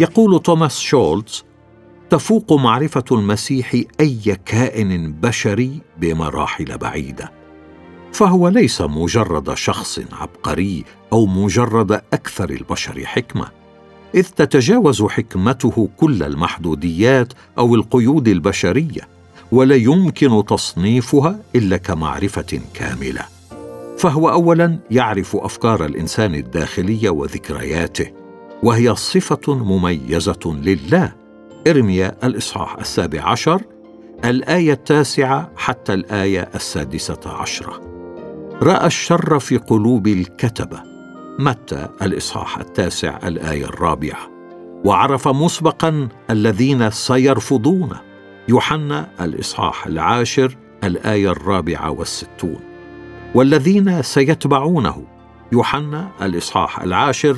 يقول توماس شولتز تفوق معرفة المسيح أي كائن بشري بمراحل بعيدة فهو ليس مجرد شخص عبقري أو مجرد أكثر البشر حكمة إذ تتجاوز حكمته كل المحدوديات أو القيود البشرية ولا يمكن تصنيفها إلا كمعرفة كاملة. فهو اولا يعرف أفكار الإنسان الداخلية وذكرياته وهي صفة مميزة لله. إرميا الإصحاح السابع عشر الآية التاسعة حتى الآية السادسة عشرة. رأى الشر في قلوب الكتبه متى الإصحاح التاسع الآية الرابعة. وعرف مسبقا الذين سيرفضونه يوحنا الإصحاح العاشر الآية الرابعة والستون. والذين سيتبعونه. يوحنا الإصحاح العاشر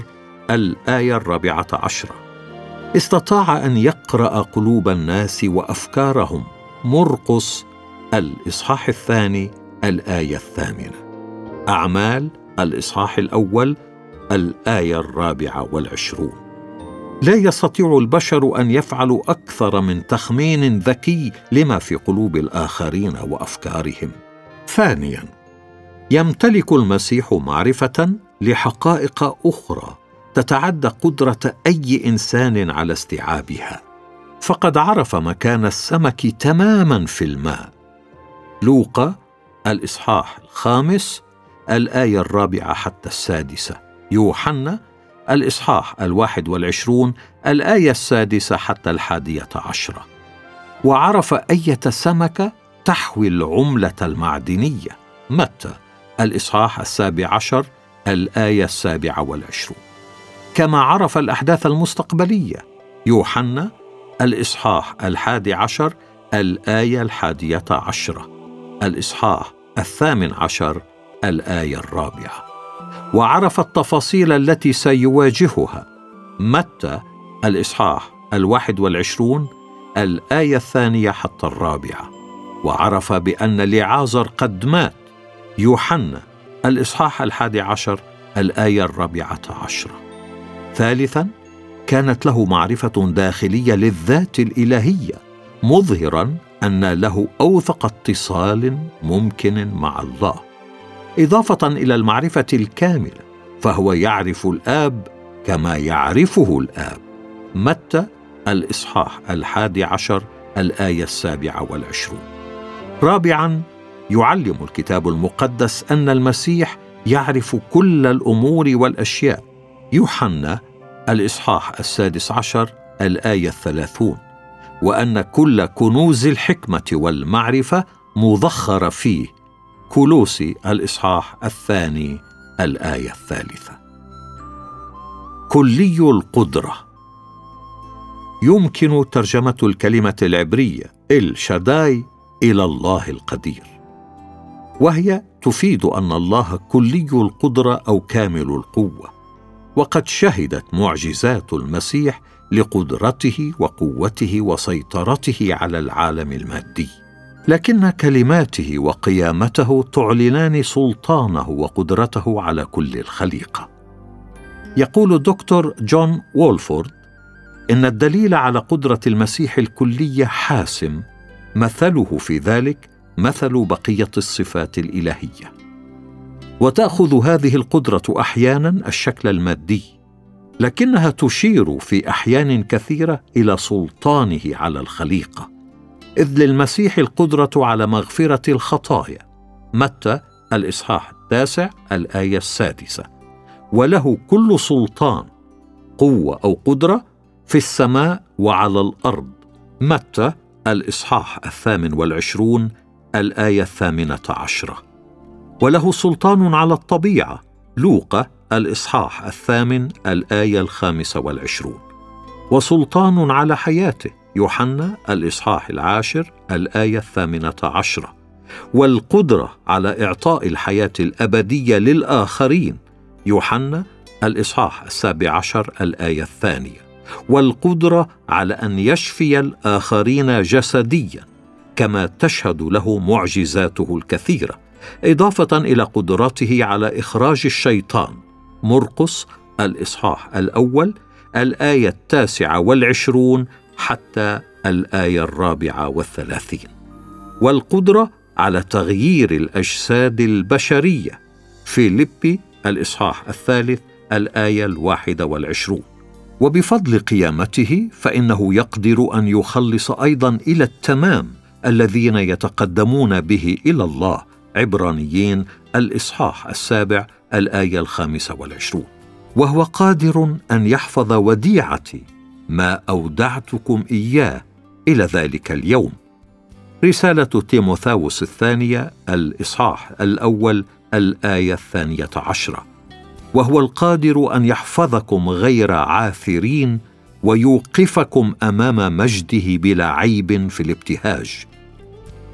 الآية الرابعة عشرة. استطاع أن يقرأ قلوب الناس وأفكارهم. مرقس الإصحاح الثاني الآية الثامنة. أعمال الإصحاح الأول الآية الرابعة والعشرون. لا يستطيع البشر أن يفعلوا أكثر من تخمين ذكي لما في قلوب الآخرين وأفكارهم. ثانيا يمتلك المسيح معرفة لحقائق أخرى تتعدى قدرة أي إنسان على استيعابها. فقد عرف مكان السمك تماما في الماء. لوقا الإصحاح الخامس الآية الرابعة حتى السادسة. يوحنا الإصحاح الواحد والعشرون الآية السادسة حتى الحادية عشرة. وعرف أية سمكة تحوي العملة المعدنية. متى؟ الإصحاح السابع عشر الآية السابعة والعشرون. كما عرف الأحداث المستقبلية. يوحنا الإصحاح الحادي عشر الآية الحادية عشرة. الإصحاح الثامن عشر الآية الرابعة. وعرف التفاصيل التي سيواجهها. متى؟ الإصحاح الواحد والعشرون الآية الثانية حتى الرابعة. وعرف بأن لعازر قد مات. يوحنا الإصحاح الحادي عشر الآية الرابعة عشرة. ثالثا كانت له معرفة داخلية للذات الإلهية مظهرا أن له أوثق اتصال ممكن مع الله. إضافة إلى المعرفة الكاملة فهو يعرف الآب كما يعرفه الآب. متى؟ الإصحاح الحادي عشر الآية السابعة والعشرون. رابعا يعلم الكتاب المقدس أن المسيح يعرف كل الأمور والأشياء. يوحنا الإصحاح السادس عشر الآية الثلاثون وأن كل كنوز الحكمة والمعرفة مضخرة فيه. كولوسي الإصحاح الثاني الآية الثالثة. كلي القدرة. يمكن ترجمة الكلمة العبرية الشداي إلى الله القدير. وهي تفيد أن الله كلي القدرة أو كامل القوة. وقد شهدت معجزات المسيح لقدرته وقوته وسيطرته على العالم المادي. لكن كلماته وقيامته تعلنان سلطانه وقدرته على كل الخليقة. يقول الدكتور جون وولفورد إن الدليل على قدرة المسيح الكلية حاسم مثله في ذلك مثل بقية الصفات الإلهية. وتأخذ هذه القدرة أحيانا الشكل المادي لكنها تشير في أحيان كثيرة إلى سلطانه على الخليقه إذ للمسيح القدرة على مغفرة الخطايا. متى؟ الإصحاح التاسع الآية السادسة. وله كل سلطان قوة أو قدرة في السماء وعلى الأرض. متى؟ الإصحاح الثامن والعشرون الآية الثامنة عشرة. وله سلطان على الطبيعة لوقا الإصحاح الثامن الآية الخامسة والعشرون. وسلطان على حياته يوحنا الإصحاح العاشر الآية الثامنة عشرة. والقدرة على إعطاء الحياة الأبدية للآخرين يوحنا الإصحاح السابع عشر الآية الثانية. والقدرة على أن يشفي الآخرين جسديا كما تشهد له معجزاته الكثيرة. إضافة إلى قدرته على إخراج الشيطان. مرقس الإصحاح الأول الآية التاسعة والعشرون حتى الآية الرابعة والثلاثين. والقدرة على تغيير الأجساد البشرية. في لبي الإصحاح الثالث الآية الواحدة والعشرون. وبفضل قيامته فإنه يقدر أن يخلص أيضا إلى التمام الذين يتقدمون به إلى الله عبرانيين الإصحاح السابع الآية الخامسة والعشرون. وهو قادر أن يحفظ وديعتي ما أودعتكم إياه إلى ذلك اليوم. رسالة تيموثاوس الثانية الإصحاح الأول الآية الثانية عشرة. وهو القادر أن يحفظكم غير عاثرين ويوقفكم أمام مجده بلا عيب في الابتهاج.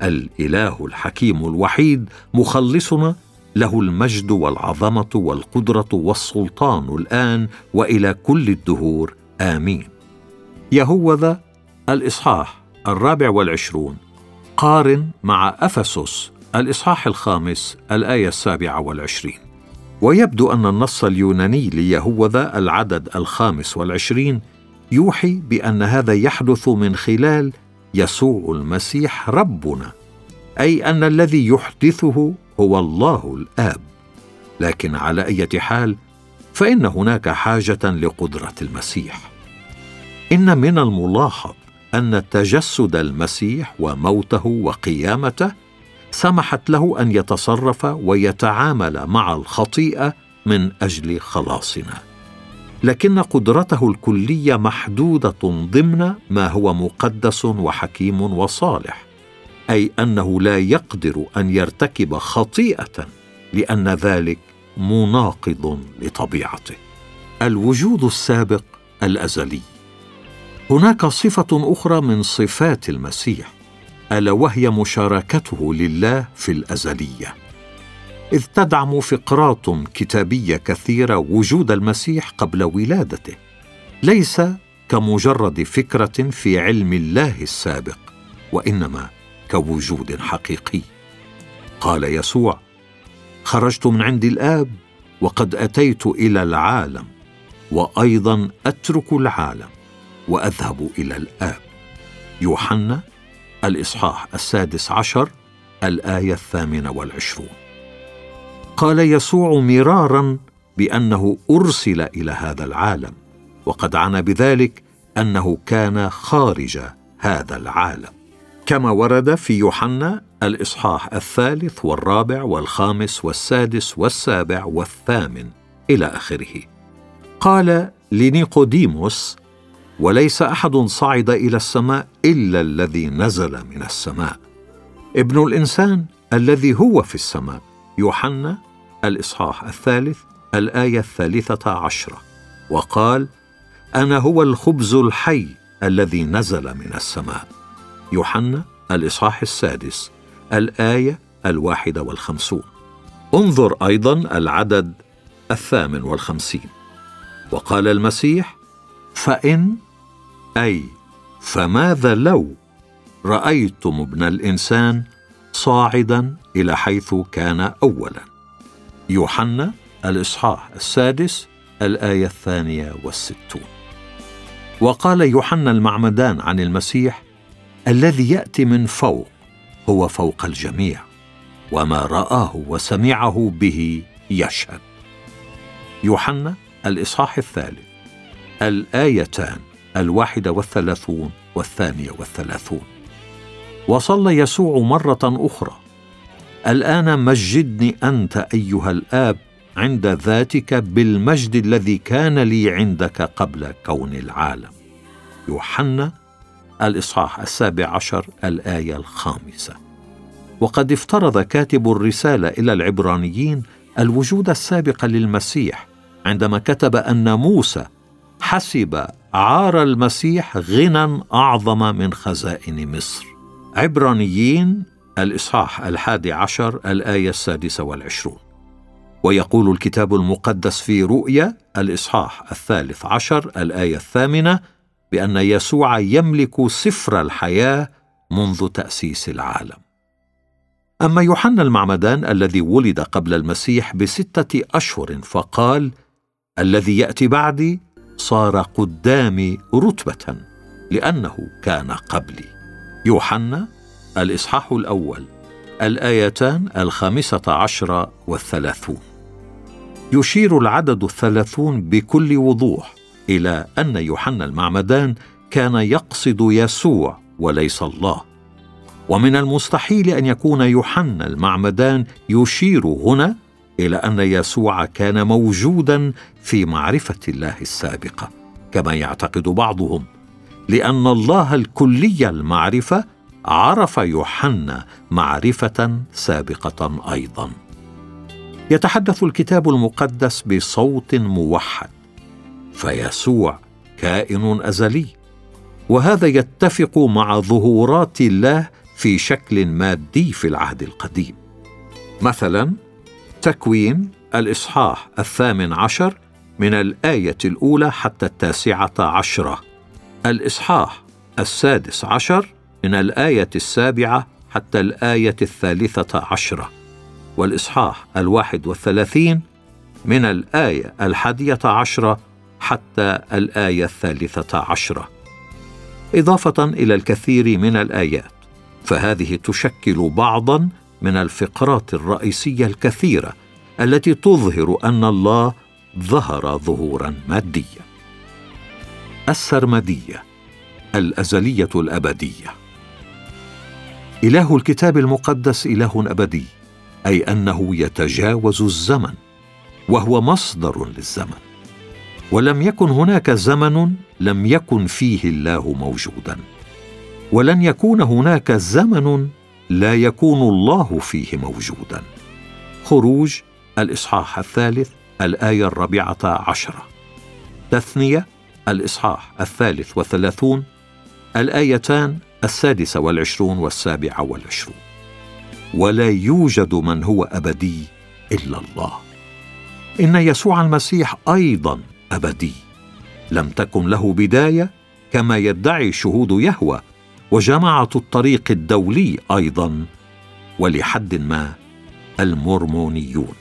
الإله الحكيم الوحيد مخلصنا له المجد والعظمة والقدرة والسلطان الآن وإلى كل الدهور. آمين. يهوذا الإصحاح الرابع والعشرون. قارن مع أفسس الإصحاح الخامس الآية السابعة والعشرين. ويبدو أن النص اليوناني ليهوذا العدد الخامس والعشرين يوحي بأن هذا يحدث من خلال يسوع المسيح ربنا أي أن الذي يحدثه هو الله الآب. لكن على أي حال فإن هناك حاجة لقدرة المسيح. إن من الملاحظ أن تجسد المسيح وموته وقيامته سمحت له أن يتصرف ويتعامل مع الخطيئة من أجل خلاصنا. لكن قدرته الكلية محدودة ضمن ما هو مقدس وحكيم وصالح أي أنه لا يقدر أن يرتكب خطيئة لأن ذلك مناقض لطبيعته. الوجود السابق الأزلي. هناك صفة أخرى من صفات المسيح ألا وهي مشاركته لله في الأزلية. إذ تدعم فقرات كتابية كثيرة وجود المسيح قبل ولادته. ليس كمجرد فكرة في علم الله السابق وإنما كوجود حقيقي. قال يسوع خرجت من عند الآب وقد أتيت إلى العالم وأيضا أترك العالم وأذهب إلى الآب. يوحنا الإصحاح السادس عشر الآية الثامنة والعشرون. قال يسوع مرارا بأنه أرسل إلى هذا العالم وقد عنى بذلك أنه كان خارج هذا العالم. كما ورد في يوحنا الإصحاح الثالث والرابع والخامس والسادس والسابع والثامن إلى آخره. قال لنيقوديموس وليس أحد صعد إلى السماء إلا الذي نزل من السماء. ابن الإنسان الذي هو في السماء. يوحنا الإصحاح الثالث الآية الثالثة عشرة وقال أنا هو الخبز الحي الذي نزل من السماء. يوحنا الإصحاح السادس الآية الواحدة والخمسون. انظر أيضا العدد الثامن والخمسين. وقال المسيح فإن أي فماذا لو رأيتم ابن الإنسان صاعدا إلى حيث كان أولا. يوحنا الإصحاح السادس الآية الثانية والستون. وقال يوحنا المعمدان عن المسيح الذي يأتي من فوق هو فوق الجميع وما رآه وسمعه به يشهد. يوحنا الإصحاح الثالث الآيتان الواحده والثلاثون والثانية والثلاثون. وصلى يسوع مرة أخرى. الآن مجدني أنت أيها الآب عند ذاتك بالمجد الذي كان لي عندك قبل كون العالم. يوحنا الإصحاح السابع عشر الآية الخامسة. وقد افترض كاتب الرسالة إلى العبرانيين الوجود السابق للمسيح عندما كتب أن موسى حسب عار المسيح غنى أعظم من خزائن مصر. عبرانيين الإصحاح الحادي عشر الآية السادسة والعشرون. ويقول الكتاب المقدس في رؤيا الإصحاح الثالث عشر الآية الثامنة بأن يسوع يملك سفر الحياة منذ تأسيس العالم. أما يوحنا المعمدان الذي ولد قبل المسيح بستة أشهر فقال الذي يأتي بعدي صار قدامي رتبة لأنه كان قبلي. يوحنا الإصحاح الأول الآيتان الخامسة عشر والثلاثون. يشير العدد الثلاثون بكل وضوح إلى أن يوحنا المعمدان كان يقصد يسوع وليس الله. ومن المستحيل أن يكون يوحنا المعمدان يشير هنا إلى أن يسوع كان موجودا في معرفة الله السابقة كما يعتقد بعضهم. لأن الله الكلي المعرفة عرف يوحنا معرفة سابقة أيضا. يتحدث الكتاب المقدس بصوت موحد فيسوع كائن أزلي وهذا يتفق مع ظهورات الله في شكل مادي في العهد القديم. مثلا تكوين الإصحاح الثامن عشر من الآية الأولى حتى التاسعة عشرة. الإصحاح السادس عشر من الآية السابعة حتى الآية الثالثة عشرة والإصحاح الواحد والثلاثين من الآية الحادية عشرة حتى الآية الثالثة عشرة. إضافة إلى الكثير من الآيات فهذه تشكل بعضا من الفقرات الرئيسية الكثيرة التي تظهر أن الله ظهر ظهورا ماديا. السرمدية الأزلية الأبدية. إله الكتاب المقدس إله أبدي أي أنه يتجاوز الزمن وهو مصدر للزمن. ولم يكن هناك زمن لم يكن فيه الله موجودا. ولن يكون هناك زمن لا يكون الله فيه موجودا. خروج الإصحاح الثالث الآية الرابعة عشرة. تثنية الإصحاح الثالث والثلاثون الآيتان السادسة والعشرون والسابعة والعشرون. ولا يوجد من هو أبدي إلا الله. إن يسوع المسيح أيضا أبدي. لم تكن له بداية كما يدعي شهود يهوى وجماعة الطريق الدولي أيضا ولحد ما المورمونيون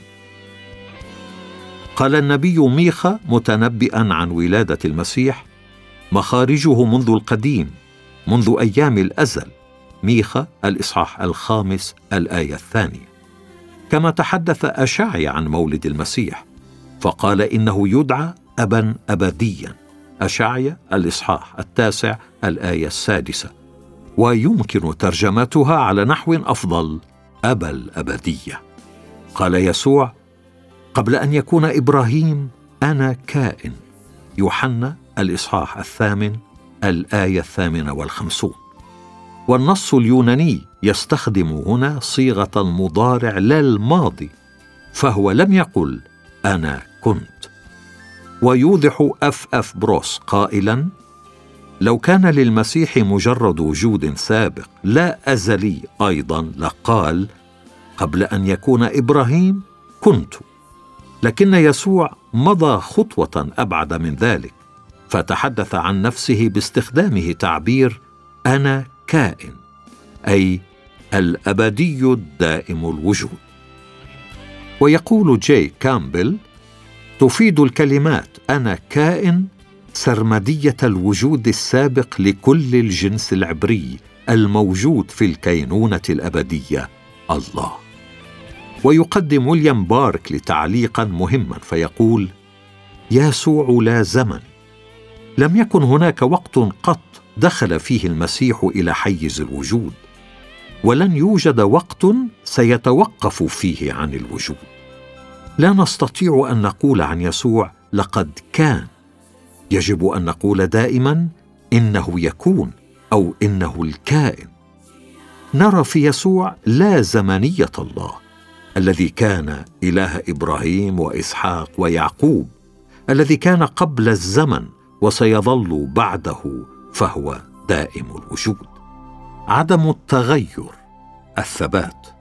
قال النبي ميخا متنبئا عن ولادة المسيح مخارجه منذ القديم منذ أيام الأزل. ميخا الإصحاح الخامس الآية الثانية. كما تحدث اشعيا عن مولد المسيح فقال إنه يدعى ابا ابديا. اشعيا الإصحاح التاسع الآية السادسة. ويمكن ترجمتها على نحو أفضل أبا الأبدية. قال يسوع قبل أن يكون إبراهيم أنا كائن. يوحنا الإصحاح الثامن الآية الثامنة والخمسون. والنص اليوناني يستخدم هنا صيغة المضارع لا الماضي فهو لم يقل أنا كنت. ويوضح أف أف بروس قائلا لو كان للمسيح مجرد وجود سابق لا أزلي أيضا لقال قبل أن يكون إبراهيم كنت. لكن يسوع مضى خطوة أبعد من ذلك فتحدث عن نفسه باستخدامه تعبير أنا كائن أي الأبدي الدائم الوجود. ويقول جاي كامبل تفيد الكلمات أنا كائن سرمدية الوجود السابق لكل الجنس العبري الموجود في الكينونة الأبدية الله. ويقدم ويليام بارك تعليقا مهما فيقول يسوع لا زمن. لم يكن هناك وقت قط دخل فيه المسيح إلى حيز الوجود ولن يوجد وقت سيتوقف فيه عن الوجود. لا نستطيع أن نقول عن يسوع لقد كان. يجب أن نقول دائما إنه يكون أو إنه الكائن. نرى في يسوع لا زمنية الله الذي كان إله إبراهيم وإسحاق ويعقوب الذي كان قبل الزمن وسيظل بعده فهو دائم الوجود. عدم التغير الثبات.